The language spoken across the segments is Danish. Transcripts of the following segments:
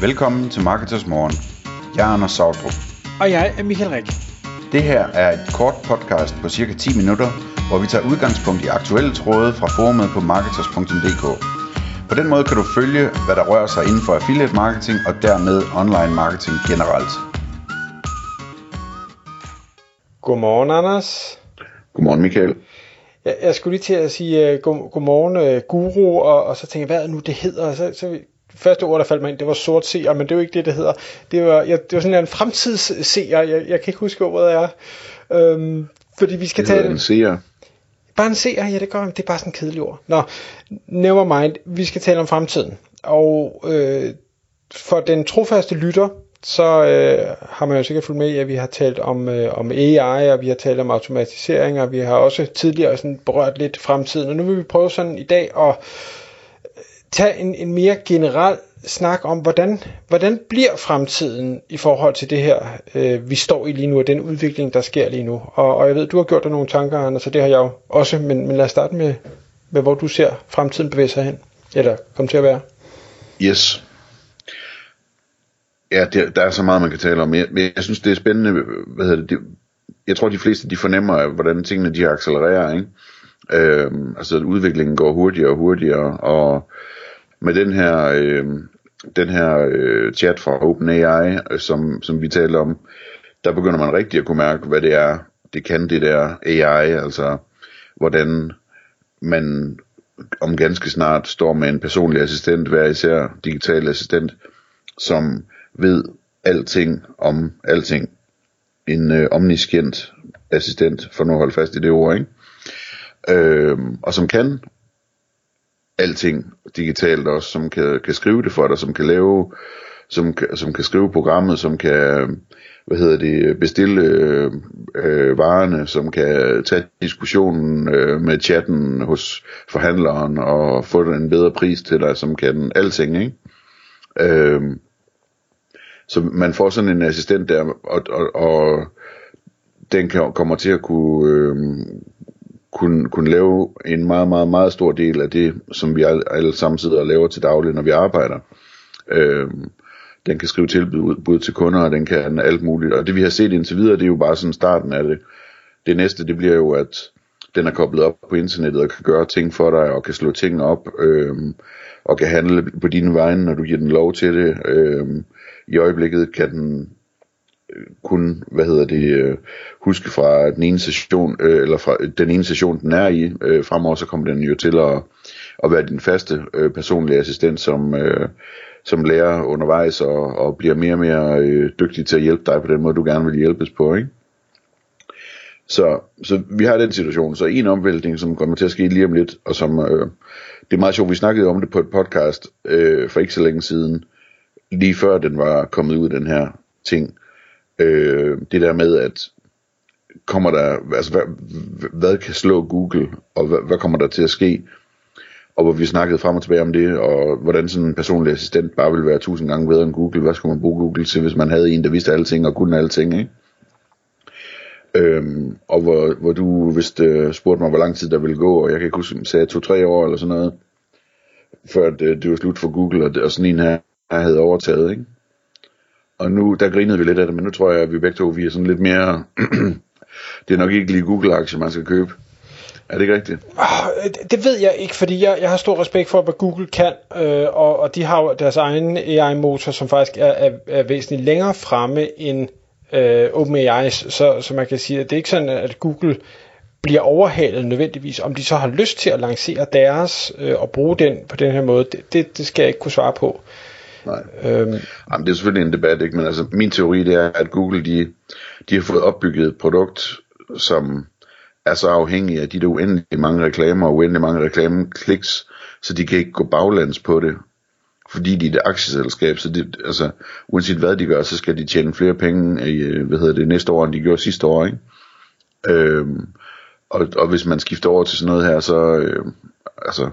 Velkommen til Marketers Morgen. Jeg er Anders Sautrup. Og jeg er Michael Rik. Det her er et kort podcast på cirka 10 minutter, hvor vi tager udgangspunkt i aktuelle tråde fra forumet på marketers.dk. På den måde kan du følge, hvad der rører sig inden for affiliate marketing og dermed online marketing generelt. Godmorgen, Anders. Godmorgen Michael. Jeg, jeg skulle lige til at sige uh, god, godmorgen, uh, guru, og, og så tænkte jeg, hvad er det nu, det hedder? Og så, så første ord, der faldt mig ind, det var sort seer, men det er jo ikke det, det hedder. Det var, jeg, det var sådan en fremtidsseer, jeg, jeg kan ikke huske ordet er. Øhm, fordi vi skal Det tage en seer. Bare en seer, ja det gør det er bare sådan en kedelig ord. Nå, never mind, vi skal tale om fremtiden. Og øh, for den trofaste lytter, så øh, har man jo sikkert fulgt med i, at vi har talt om, øh, om AI, og vi har talt om automatisering, og vi har også tidligere sådan berørt lidt fremtiden. Og nu vil vi prøve sådan i dag at tage en, en mere generel snak om, hvordan, hvordan bliver fremtiden i forhold til det her, øh, vi står i lige nu, og den udvikling, der sker lige nu. Og, og jeg ved, du har gjort dig nogle tanker, Anders, så det har jeg jo også, men, men lad os starte med, med, hvor du ser fremtiden bevæge sig hen, eller komme til at være. Yes. Ja, det, der er så meget, man kan tale om. Men jeg, men jeg synes, det er spændende. Hvad hedder det, det, jeg tror, de fleste de fornemmer, hvordan tingene de accelererer. Ikke? Øhm, altså, udviklingen går hurtigere og hurtigere. Og med den her, øh, den her øh, chat fra OpenAI, øh, som, som vi talte om, der begynder man rigtig at kunne mærke, hvad det er, det kan det der AI, altså hvordan man om ganske snart står med en personlig assistent, hver især digital assistent, som ved alting om alting. En øh, omniscient assistent, for nu at holde fast i det ord, ikke? Øh, og som kan alting digitalt også, som kan, kan skrive det for dig, som kan lave, som, som kan skrive programmet, som kan, hvad hedder det, bestille øh, øh, varerne, som kan tage diskussionen øh, med chatten hos forhandleren og få en bedre pris til dig, som kan alting, ikke? Øh, så man får sådan en assistent der, og, og, og den kan, kommer til at kunne, øh, kunne, kunne lave en meget, meget, meget stor del af det, som vi alle, alle sammen sidder og laver til daglig, når vi arbejder. Øh, den kan skrive tilbud bud til kunder, og den kan alt muligt. Og det vi har set indtil videre, det er jo bare sådan starten af det. Det næste, det bliver jo, at den er koblet op på internettet og kan gøre ting for dig, og kan slå ting op, øh, og kan handle på dine vegne, når du giver den lov til det. Øh, I øjeblikket kan den kun, hvad hedder det, øh, huske fra den ene session, øh, eller fra den ene session, den er i. Øh, fremover så kommer den jo til at, at være din faste øh, personlige assistent, som, øh, som lærer undervejs og, og bliver mere og mere øh, dygtig til at hjælpe dig på den måde, du gerne vil hjælpes på, ikke? Så, så vi har den situation. Så en omvæltning, som kommer til at ske lige om lidt, og som, øh, det er meget sjovt, vi snakkede om det på et podcast øh, for ikke så længe siden, lige før den var kommet ud, den her ting. Øh, det der med, at kommer der, altså hvad, hvad kan slå Google, og hvad, hvad kommer der til at ske? Og hvor vi snakkede frem og tilbage om det, og hvordan sådan en personlig assistent bare ville være tusind gange bedre end Google. Hvad skulle man bruge Google til, hvis man havde en, der vidste alting og kunne alting, ikke? Øhm, og hvor, hvor du vist øh, spurgte mig, hvor lang tid der ville gå, og jeg kan ikke huske, sagde to-tre år eller sådan noget, før det, det var slut for Google, og, det, og sådan en her, her havde overtaget, ikke? Og nu, der grinede vi lidt af det, men nu tror jeg, at vi begge to, vi er sådan lidt mere, det er nok ikke lige Google-aktier, man skal købe. Er det ikke rigtigt? Ah, det, ved jeg ikke, fordi jeg, jeg har stor respekt for, hvad Google kan, øh, og, og de har jo deres egen AI-motor, som faktisk er, er, er væsentligt længere fremme end øh, OpenAI, så, så man kan sige, at det er ikke sådan, at Google bliver overhalet nødvendigvis. Om de så har lyst til at lancere deres øh, og bruge den på den her måde, det, det, det skal jeg ikke kunne svare på. Nej. Øhm, Jamen, det er selvfølgelig en debat, ikke? men altså, min teori det er, at Google de, de har fået opbygget et produkt, som er så afhængig af de der uendelig mange reklamer og uendelig mange reklamekliks, så de kan ikke gå baglands på det, fordi de er et aktieselskab, så det, altså, uanset hvad de gør, så skal de tjene flere penge i, øh, hvad hedder det, næste år, end de gjorde sidste år, ikke? Øhm, og, og hvis man skifter over til sådan noget her, så, øh, altså,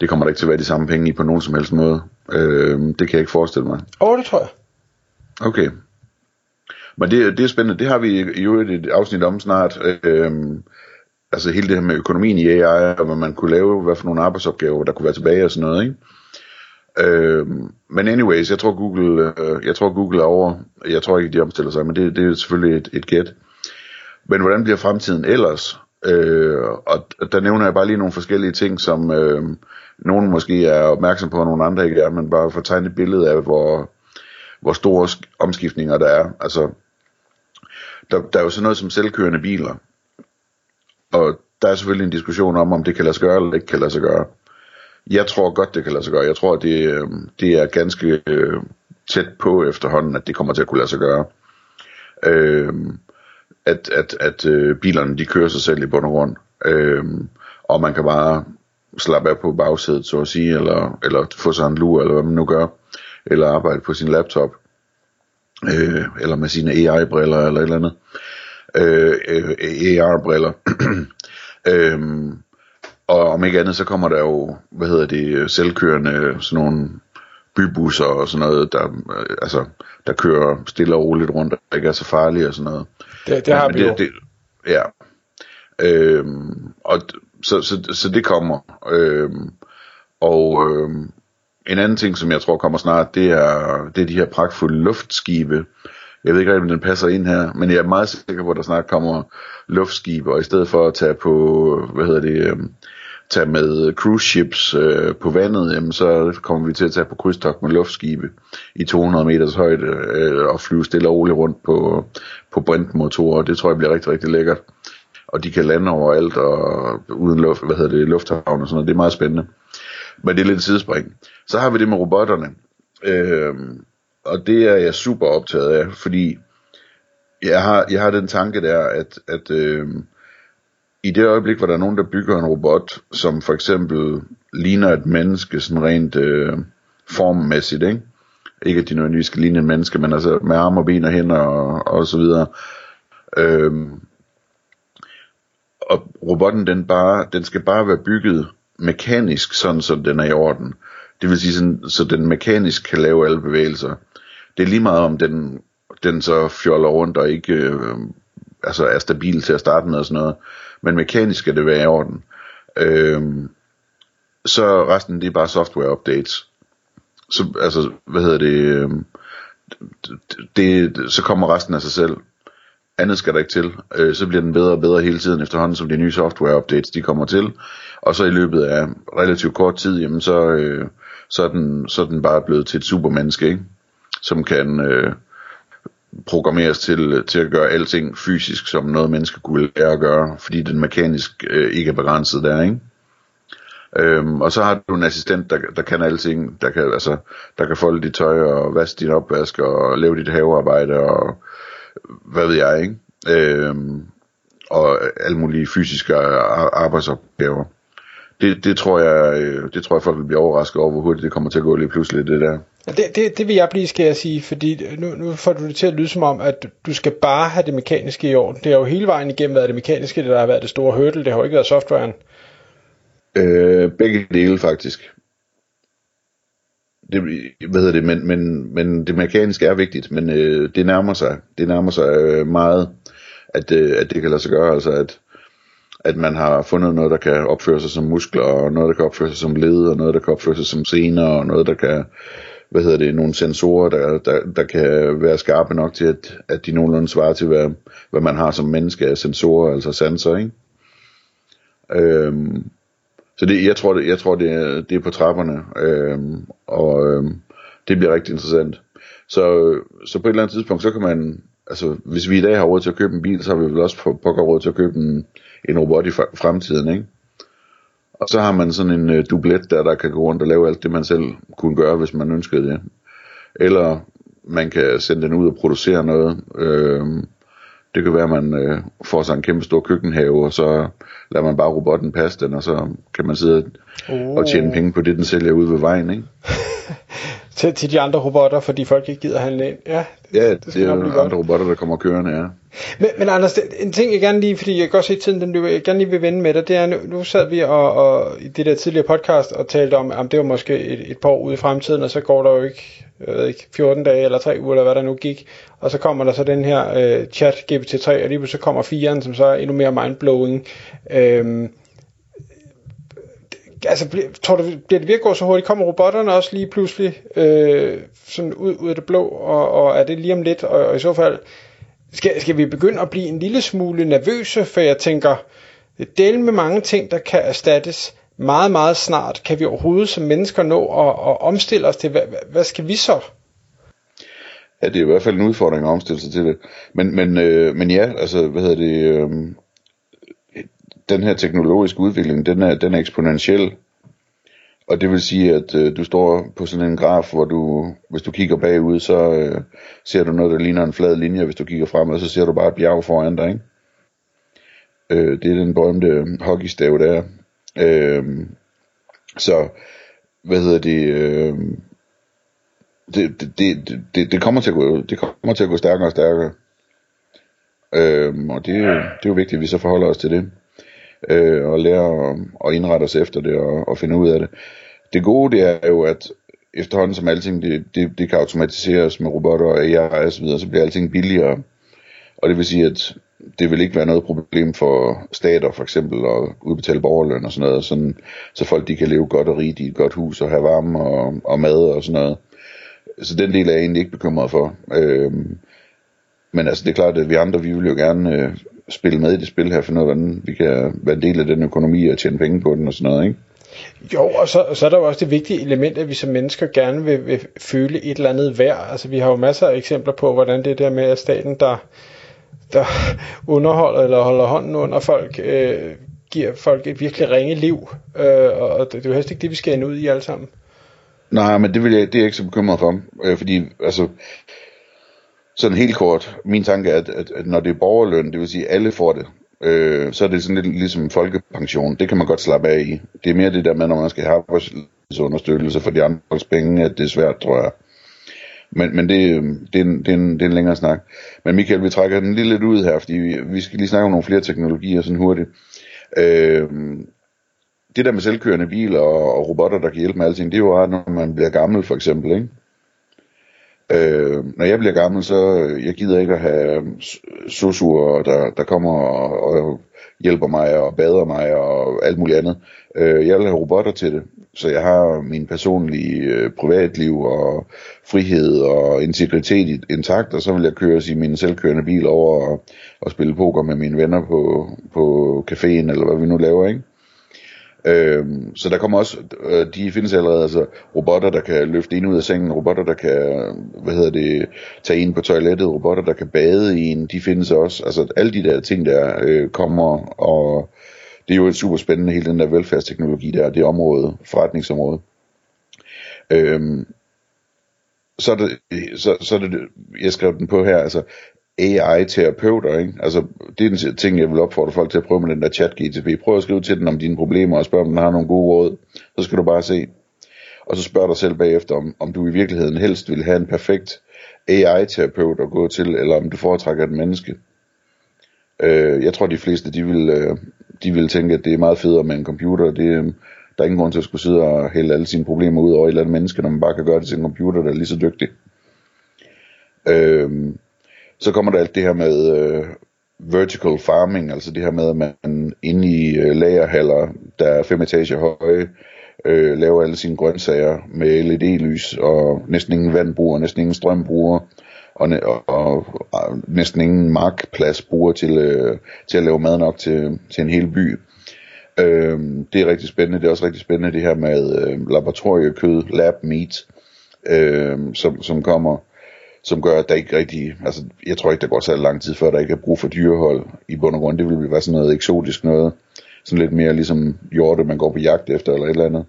det kommer der ikke til at være de samme penge i på nogen som helst måde. Øh, det kan jeg ikke forestille mig. åh, det tror jeg. Okay. Men det, det er spændende. Det har vi jo et afsnit om snart. Øhm, altså hele det her med økonomien i AI, og hvad man kunne lave, hvad for nogle arbejdsopgaver, der kunne være tilbage og sådan noget. Ikke? Øh, men anyways, jeg tror Google, øh, jeg tror Google er over. Jeg tror ikke, de omstiller sig, men det, det er selvfølgelig et, et gæt. Men hvordan bliver fremtiden ellers? Øh, og der nævner jeg bare lige nogle forskellige ting, som øh, nogen måske er opmærksom på, og nogle andre ikke er, men bare for at tegne et billede af, hvor, hvor store omskiftninger der er. Altså, der, der er jo sådan noget som selvkørende biler, og der er selvfølgelig en diskussion om, om det kan lade sig gøre eller ikke kan lade sig gøre. Jeg tror godt, det kan lade sig gøre. Jeg tror, det, øh, det er ganske øh, tæt på efterhånden, at det kommer til at kunne lade sig gøre. Øh, at at, at øh, bilerne de kører sig selv i bund og grund. Øh, og man kan bare slappe af på bagsædet, så at sige, eller, eller få sig en lur, eller hvad man nu gør, eller arbejde på sin laptop, øh, eller med sine AI-briller, eller et eller andet. Øh, øh AR-briller. øh, og om ikke andet, så kommer der jo, hvad hedder det, selvkørende sådan nogle bybusser og sådan noget, der, øh, altså, der kører stille og roligt rundt, og ikke er så farlige og sådan noget. Det, det har vi jo. Det, ja. Øhm, og så, så, så det kommer. Øhm, og øhm, en anden ting, som jeg tror kommer snart, det er, det er de her pragtfulde luftskibe. Jeg ved ikke rigtig, om den passer ind her, men jeg er meget sikker på, at der snart kommer luftskibe, og i stedet for at tage på, hvad hedder det, øhm, tage med cruise ships øh, på vandet, jamen, så kommer vi til at tage på krydstogt med luftskibe i 200 meters højde øh, og flyve stille og roligt rundt på, på brintmotorer. Det tror jeg bliver rigtig, rigtig lækkert. Og de kan lande overalt og uden luft, hvad hedder det, lufthavn og sådan noget. Det er meget spændende. Men det er lidt et sidespring. Så har vi det med robotterne. Øh, og det er jeg super optaget af, fordi jeg har, jeg har den tanke der, at, at øh, i det øjeblik, hvor der er nogen, der bygger en robot, som for eksempel ligner et menneske, sådan rent øh, formmæssigt, ikke? Ikke at de nødvendigvis skal ligne et menneske, men altså med arme og ben og hænder og, og så videre. øh, og robotten, den, bare, den skal bare være bygget mekanisk, sådan så den er i orden. Det vil sige, sådan, så den mekanisk kan lave alle bevægelser. Det er lige meget om den, den så fjoller rundt og ikke øh, altså er stabil til at starte med og sådan noget men mekanisk skal det være i orden. Øh, så resten det er bare software updates. Så altså, hvad hedder det, øh, det, det, så kommer resten af sig selv. Andet skal der ikke til. Øh, så bliver den bedre og bedre hele tiden efterhånden, som de nye software updates de kommer til. Og så i løbet af relativt kort tid, jamen så, øh, så, er den, så er den bare blevet til et supermenneske, ikke? som kan øh, programmeres til, til at gøre alting fysisk, som noget menneske kunne lære at gøre, fordi den mekanisk øh, ikke er begrænset der, ikke? Øhm, og så har du en assistent, der, der kan alting, der kan, altså, der kan folde dit tøj og vaske din opvask og lave dit havearbejde og hvad ved jeg, ikke? Øhm, og alle mulige fysiske arbejdsopgaver. Det, det, tror jeg, øh, det tror jeg folk vil blive overrasket over, hvor hurtigt det kommer til at gå lige pludselig, det der. Det, det, det vil jeg blive, skal jeg sige, fordi nu, nu får du det til at lyde som om, at du skal bare have det mekaniske i orden. Det har jo hele vejen igennem været det mekaniske, der har været det store hurdle, det har jo ikke været softwaren. Øh, begge dele faktisk. Det, hvad hedder det, men, men, men det mekaniske er vigtigt, men øh, det nærmer sig, det nærmer sig øh, meget, at, øh, at det kan lade sig gøre, altså at, at man har fundet noget, der kan opføre sig som muskler, og noget, der kan opføre sig som led, og noget, der kan opføre sig som sener, og noget, der kan hvad hedder det, nogle sensorer, der, der, der kan være skarpe nok til, at, at de nogenlunde svarer til, hvad, hvad man har som menneske af sensorer, altså sanser, ikke? Øhm, så det, jeg tror, det, jeg tror det, er, det er på trapperne, øhm, og øhm, det bliver rigtig interessant. Så, så på et eller andet tidspunkt, så kan man, altså hvis vi i dag har råd til at købe en bil, så har vi vel også på pokker råd til at købe en, en robot i fremtiden, ikke? Og så har man sådan en øh, dublet der, der kan gå rundt og lave alt det, man selv kunne gøre, hvis man ønskede det. Eller man kan sende den ud og producere noget. Øh, det kan være, at man øh, får sig en kæmpe stor køkkenhave, og så lader man bare robotten passe den, og så kan man sidde oh. og tjene penge på det, den sælger ude ved vejen, ikke? til, til de andre robotter, fordi folk ikke gider handle ind. Ja, det, ja, det, det er andre robotter, der kommer kørende, ja. Men, men Anders, en ting jeg gerne lige, fordi jeg kan godt se tiden, den løber, jeg gerne lige vil vende med dig, det er, nu, nu sad vi og, og, i det der tidligere podcast og talte om, at det var måske et, et par år ude i fremtiden, og så går der jo ikke, jeg ved ikke 14 dage eller 3 uger, eller hvad der nu gik, og så kommer der så den her øh, chat GPT-3, og lige så kommer 4'eren, som så er endnu mere mindblowing. Øhm, altså, tror du, bliver det virkelig så hurtigt? Kommer robotterne også lige pludselig øh, sådan ud, ud af det blå, og, og er det lige om lidt? Og, og i så fald, skal, skal vi begynde at blive en lille smule nervøse, for jeg tænker, del med mange ting, der kan erstattes meget, meget snart. Kan vi overhovedet som mennesker nå at, at omstille os til, hvad, hvad skal vi så? Ja, det er i hvert fald en udfordring at omstille sig til det. Men, men, øh, men ja, altså, hvad hedder det, øh, den her teknologiske udvikling, den er, den er eksponentiel. Og det vil sige, at øh, du står på sådan en graf, hvor du, hvis du kigger bagud, så øh, ser du noget, der ligner en flad linje. Hvis du kigger fremad, så ser du bare et bjerg foran dig, ikke? Øh, det er den berømte hockeystav, der er. Øh, så, hvad hedder det, øh, det, det, det, det, det, kommer til at gå, det kommer til at gå stærkere og stærkere. Øhm, og det, det er jo vigtigt, at vi så forholder os til det øh, og lære at, at indrette os efter det og, og finde ud af det. Det gode det er jo, at efterhånden som alting det, det, det kan automatiseres med robotter og AI og så videre, så bliver alting billigere. Og det vil sige, at det vil ikke være noget problem for stater for eksempel at udbetale borgerløn og sådan noget, sådan, så folk de kan leve godt og rigt i et godt hus og have varme og, og mad og sådan noget. Så den del er jeg egentlig ikke bekymret for. Øhm, men altså det er klart, at vi andre, vi vil jo gerne øh, spille med i det spil her, for noget, hvordan vi kan være en del af den økonomi og tjene penge på den og sådan noget, ikke? Jo, og så, så er der jo også det vigtige element, at vi som mennesker gerne vil, vil føle et eller andet værd. Altså vi har jo masser af eksempler på, hvordan det der med, at staten, der, der underholder eller holder hånden under folk, øh, giver folk et virkelig ringe liv. Øh, og det, det er jo helst ikke det, vi skal ende ud i alle sammen. Nej, men det, vil jeg, det er jeg ikke så bekymret for, øh, fordi altså, sådan helt kort, min tanke er, at, at, at når det er borgerløn, det vil sige, at alle får det, øh, så er det sådan lidt ligesom folkepension. Det kan man godt slappe af i. Det er mere det der med, når man skal have arbejdsunderstøttelse for de andres penge, at det er svært, tror jeg. Men, men det, øh, det, er en, det, er en, det er en længere snak. Men Michael, vi trækker den lige lidt ud her, fordi vi, vi skal lige snakke om nogle flere teknologier sådan hurtigt. Øh, det der med selvkørende biler og, og robotter, der kan hjælpe med alting, det er jo ret, når man bliver gammel for eksempel, ikke? Øh, når jeg bliver gammel, så øh, jeg gider ikke at have sosuer, der, der kommer og, og hjælper mig og bader mig og alt muligt andet. Øh, jeg vil have robotter til det, så jeg har min personlige øh, privatliv og frihed og integritet intakt, og så vil jeg køre i min selvkørende bil over og, og spille poker med mine venner på, på caféen, eller hvad vi nu laver, ikke? Øhm, så der kommer også, øh, de findes allerede, altså robotter, der kan løfte ind ud af sengen, robotter, der kan, hvad hedder det, tage ind på toilettet, robotter, der kan bade i en, de findes også. Altså alle de der ting, der øh, kommer, og det er jo et super spændende, hele den der velfærdsteknologi der, det område, forretningsområde. Øhm, så er det, så, så er det, jeg skrev den på her, altså AI-terapeuter, ikke? Altså, det er den ting, jeg vil opfordre folk til at prøve med den der chat GTP. Prøv at skrive til den om dine problemer og spørg, om den har nogle gode råd. Så skal du bare se. Og så spørg dig selv bagefter, om, om du i virkeligheden helst vil have en perfekt AI-terapeut at gå til, eller om du foretrækker et menneske. Øh, jeg tror, de fleste, de vil, øh, de vil tænke, at det er meget federe med en computer. Det, øh, der er ingen grund til at skulle sidde og hælde alle sine problemer ud over et eller andet menneske, når man bare kan gøre det til en computer, der er lige så dygtig. Øh, så kommer der alt det her med øh, vertical farming, altså det her med, at man inde i øh, lagerhaller, der er fem etager høje, øh, laver alle sine grøntsager med LED-lys, og næsten ingen vand bruger, næsten ingen strøm bruger, og, og, og, og næsten ingen markplads bruger til, øh, til at lave mad nok til, til en hel by. Øh, det er rigtig spændende. Det er også rigtig spændende det her med øh, laboratoriekød, lab meat, øh, som, som kommer som gør, at der ikke rigtig, altså jeg tror ikke, der går så lang tid før, der ikke er brug for dyrehold i bund og grund. Det vil være sådan noget eksotisk noget, sådan lidt mere ligesom hjorte, man går på jagt efter eller et eller andet.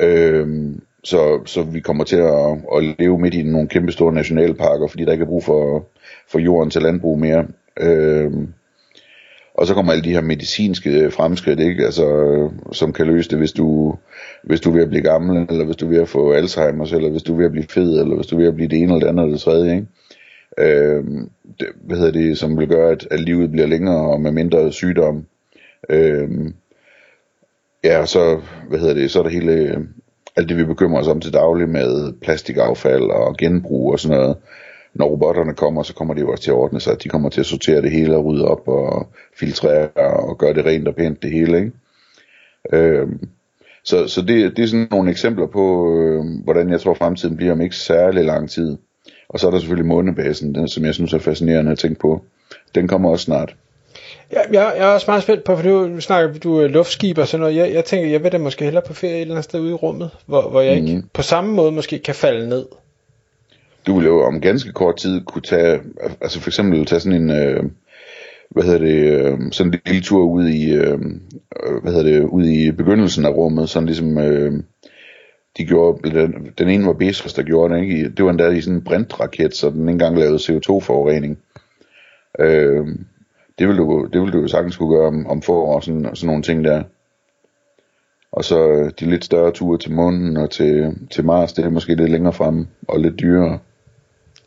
Øhm, så, så vi kommer til at, at leve midt i nogle kæmpe store nationalparker, fordi der ikke er brug for, for jorden til landbrug mere. Øhm, og så kommer alle de her medicinske øh, fremskridt, ikke? Altså, øh, som kan løse det, hvis du, hvis du er ved at blive gammel, eller hvis du er ved at få Alzheimer's, eller hvis du er ved at blive fed, eller hvis du er ved at blive det ene eller det andet eller det tredje. Ikke? Øh, det, hvad hedder det, som vil gøre, at, at livet bliver længere og med mindre sygdom. Øh, ja, så, hvad hedder det, så er der hele, øh, alt det vi bekymrer os om til daglig med plastikaffald og genbrug og sådan noget når robotterne kommer, så kommer de jo også til at ordne sig. De kommer til at sortere det hele og rydde op og filtrere og gøre det rent og pænt det hele. Ikke? Øh, så så det, det er sådan nogle eksempler på, øh, hvordan jeg tror fremtiden bliver om ikke særlig lang tid. Og så er der selvfølgelig månebasen, den, som jeg synes er fascinerende at tænke på. Den kommer også snart. Ja, jeg, jeg er også meget spændt på, for du snakker du er luftskib og sådan noget. Jeg, jeg tænker, jeg vil da måske hellere på ferie et eller andet sted ude i rummet, hvor, hvor jeg mm. ikke på samme måde måske kan falde ned. Du vil jo om ganske kort tid kunne tage, altså for eksempel tage sådan en, øh, hvad hedder det, øh, sådan en lille tur ud i, øh, øh hvad hedder det, ud i begyndelsen af rummet, sådan ligesom, øh, de gjorde, den, den ene var Bezos, der gjorde det, ikke? det var endda i sådan en brintraket, så den ikke engang lavede CO2-forurening. Øh, det vil du, det vil du jo sagtens kunne gøre om, om få år, sådan, sådan nogle ting der. Og så øh, de lidt større ture til månen og til, til Mars, det er måske lidt længere frem og lidt dyrere.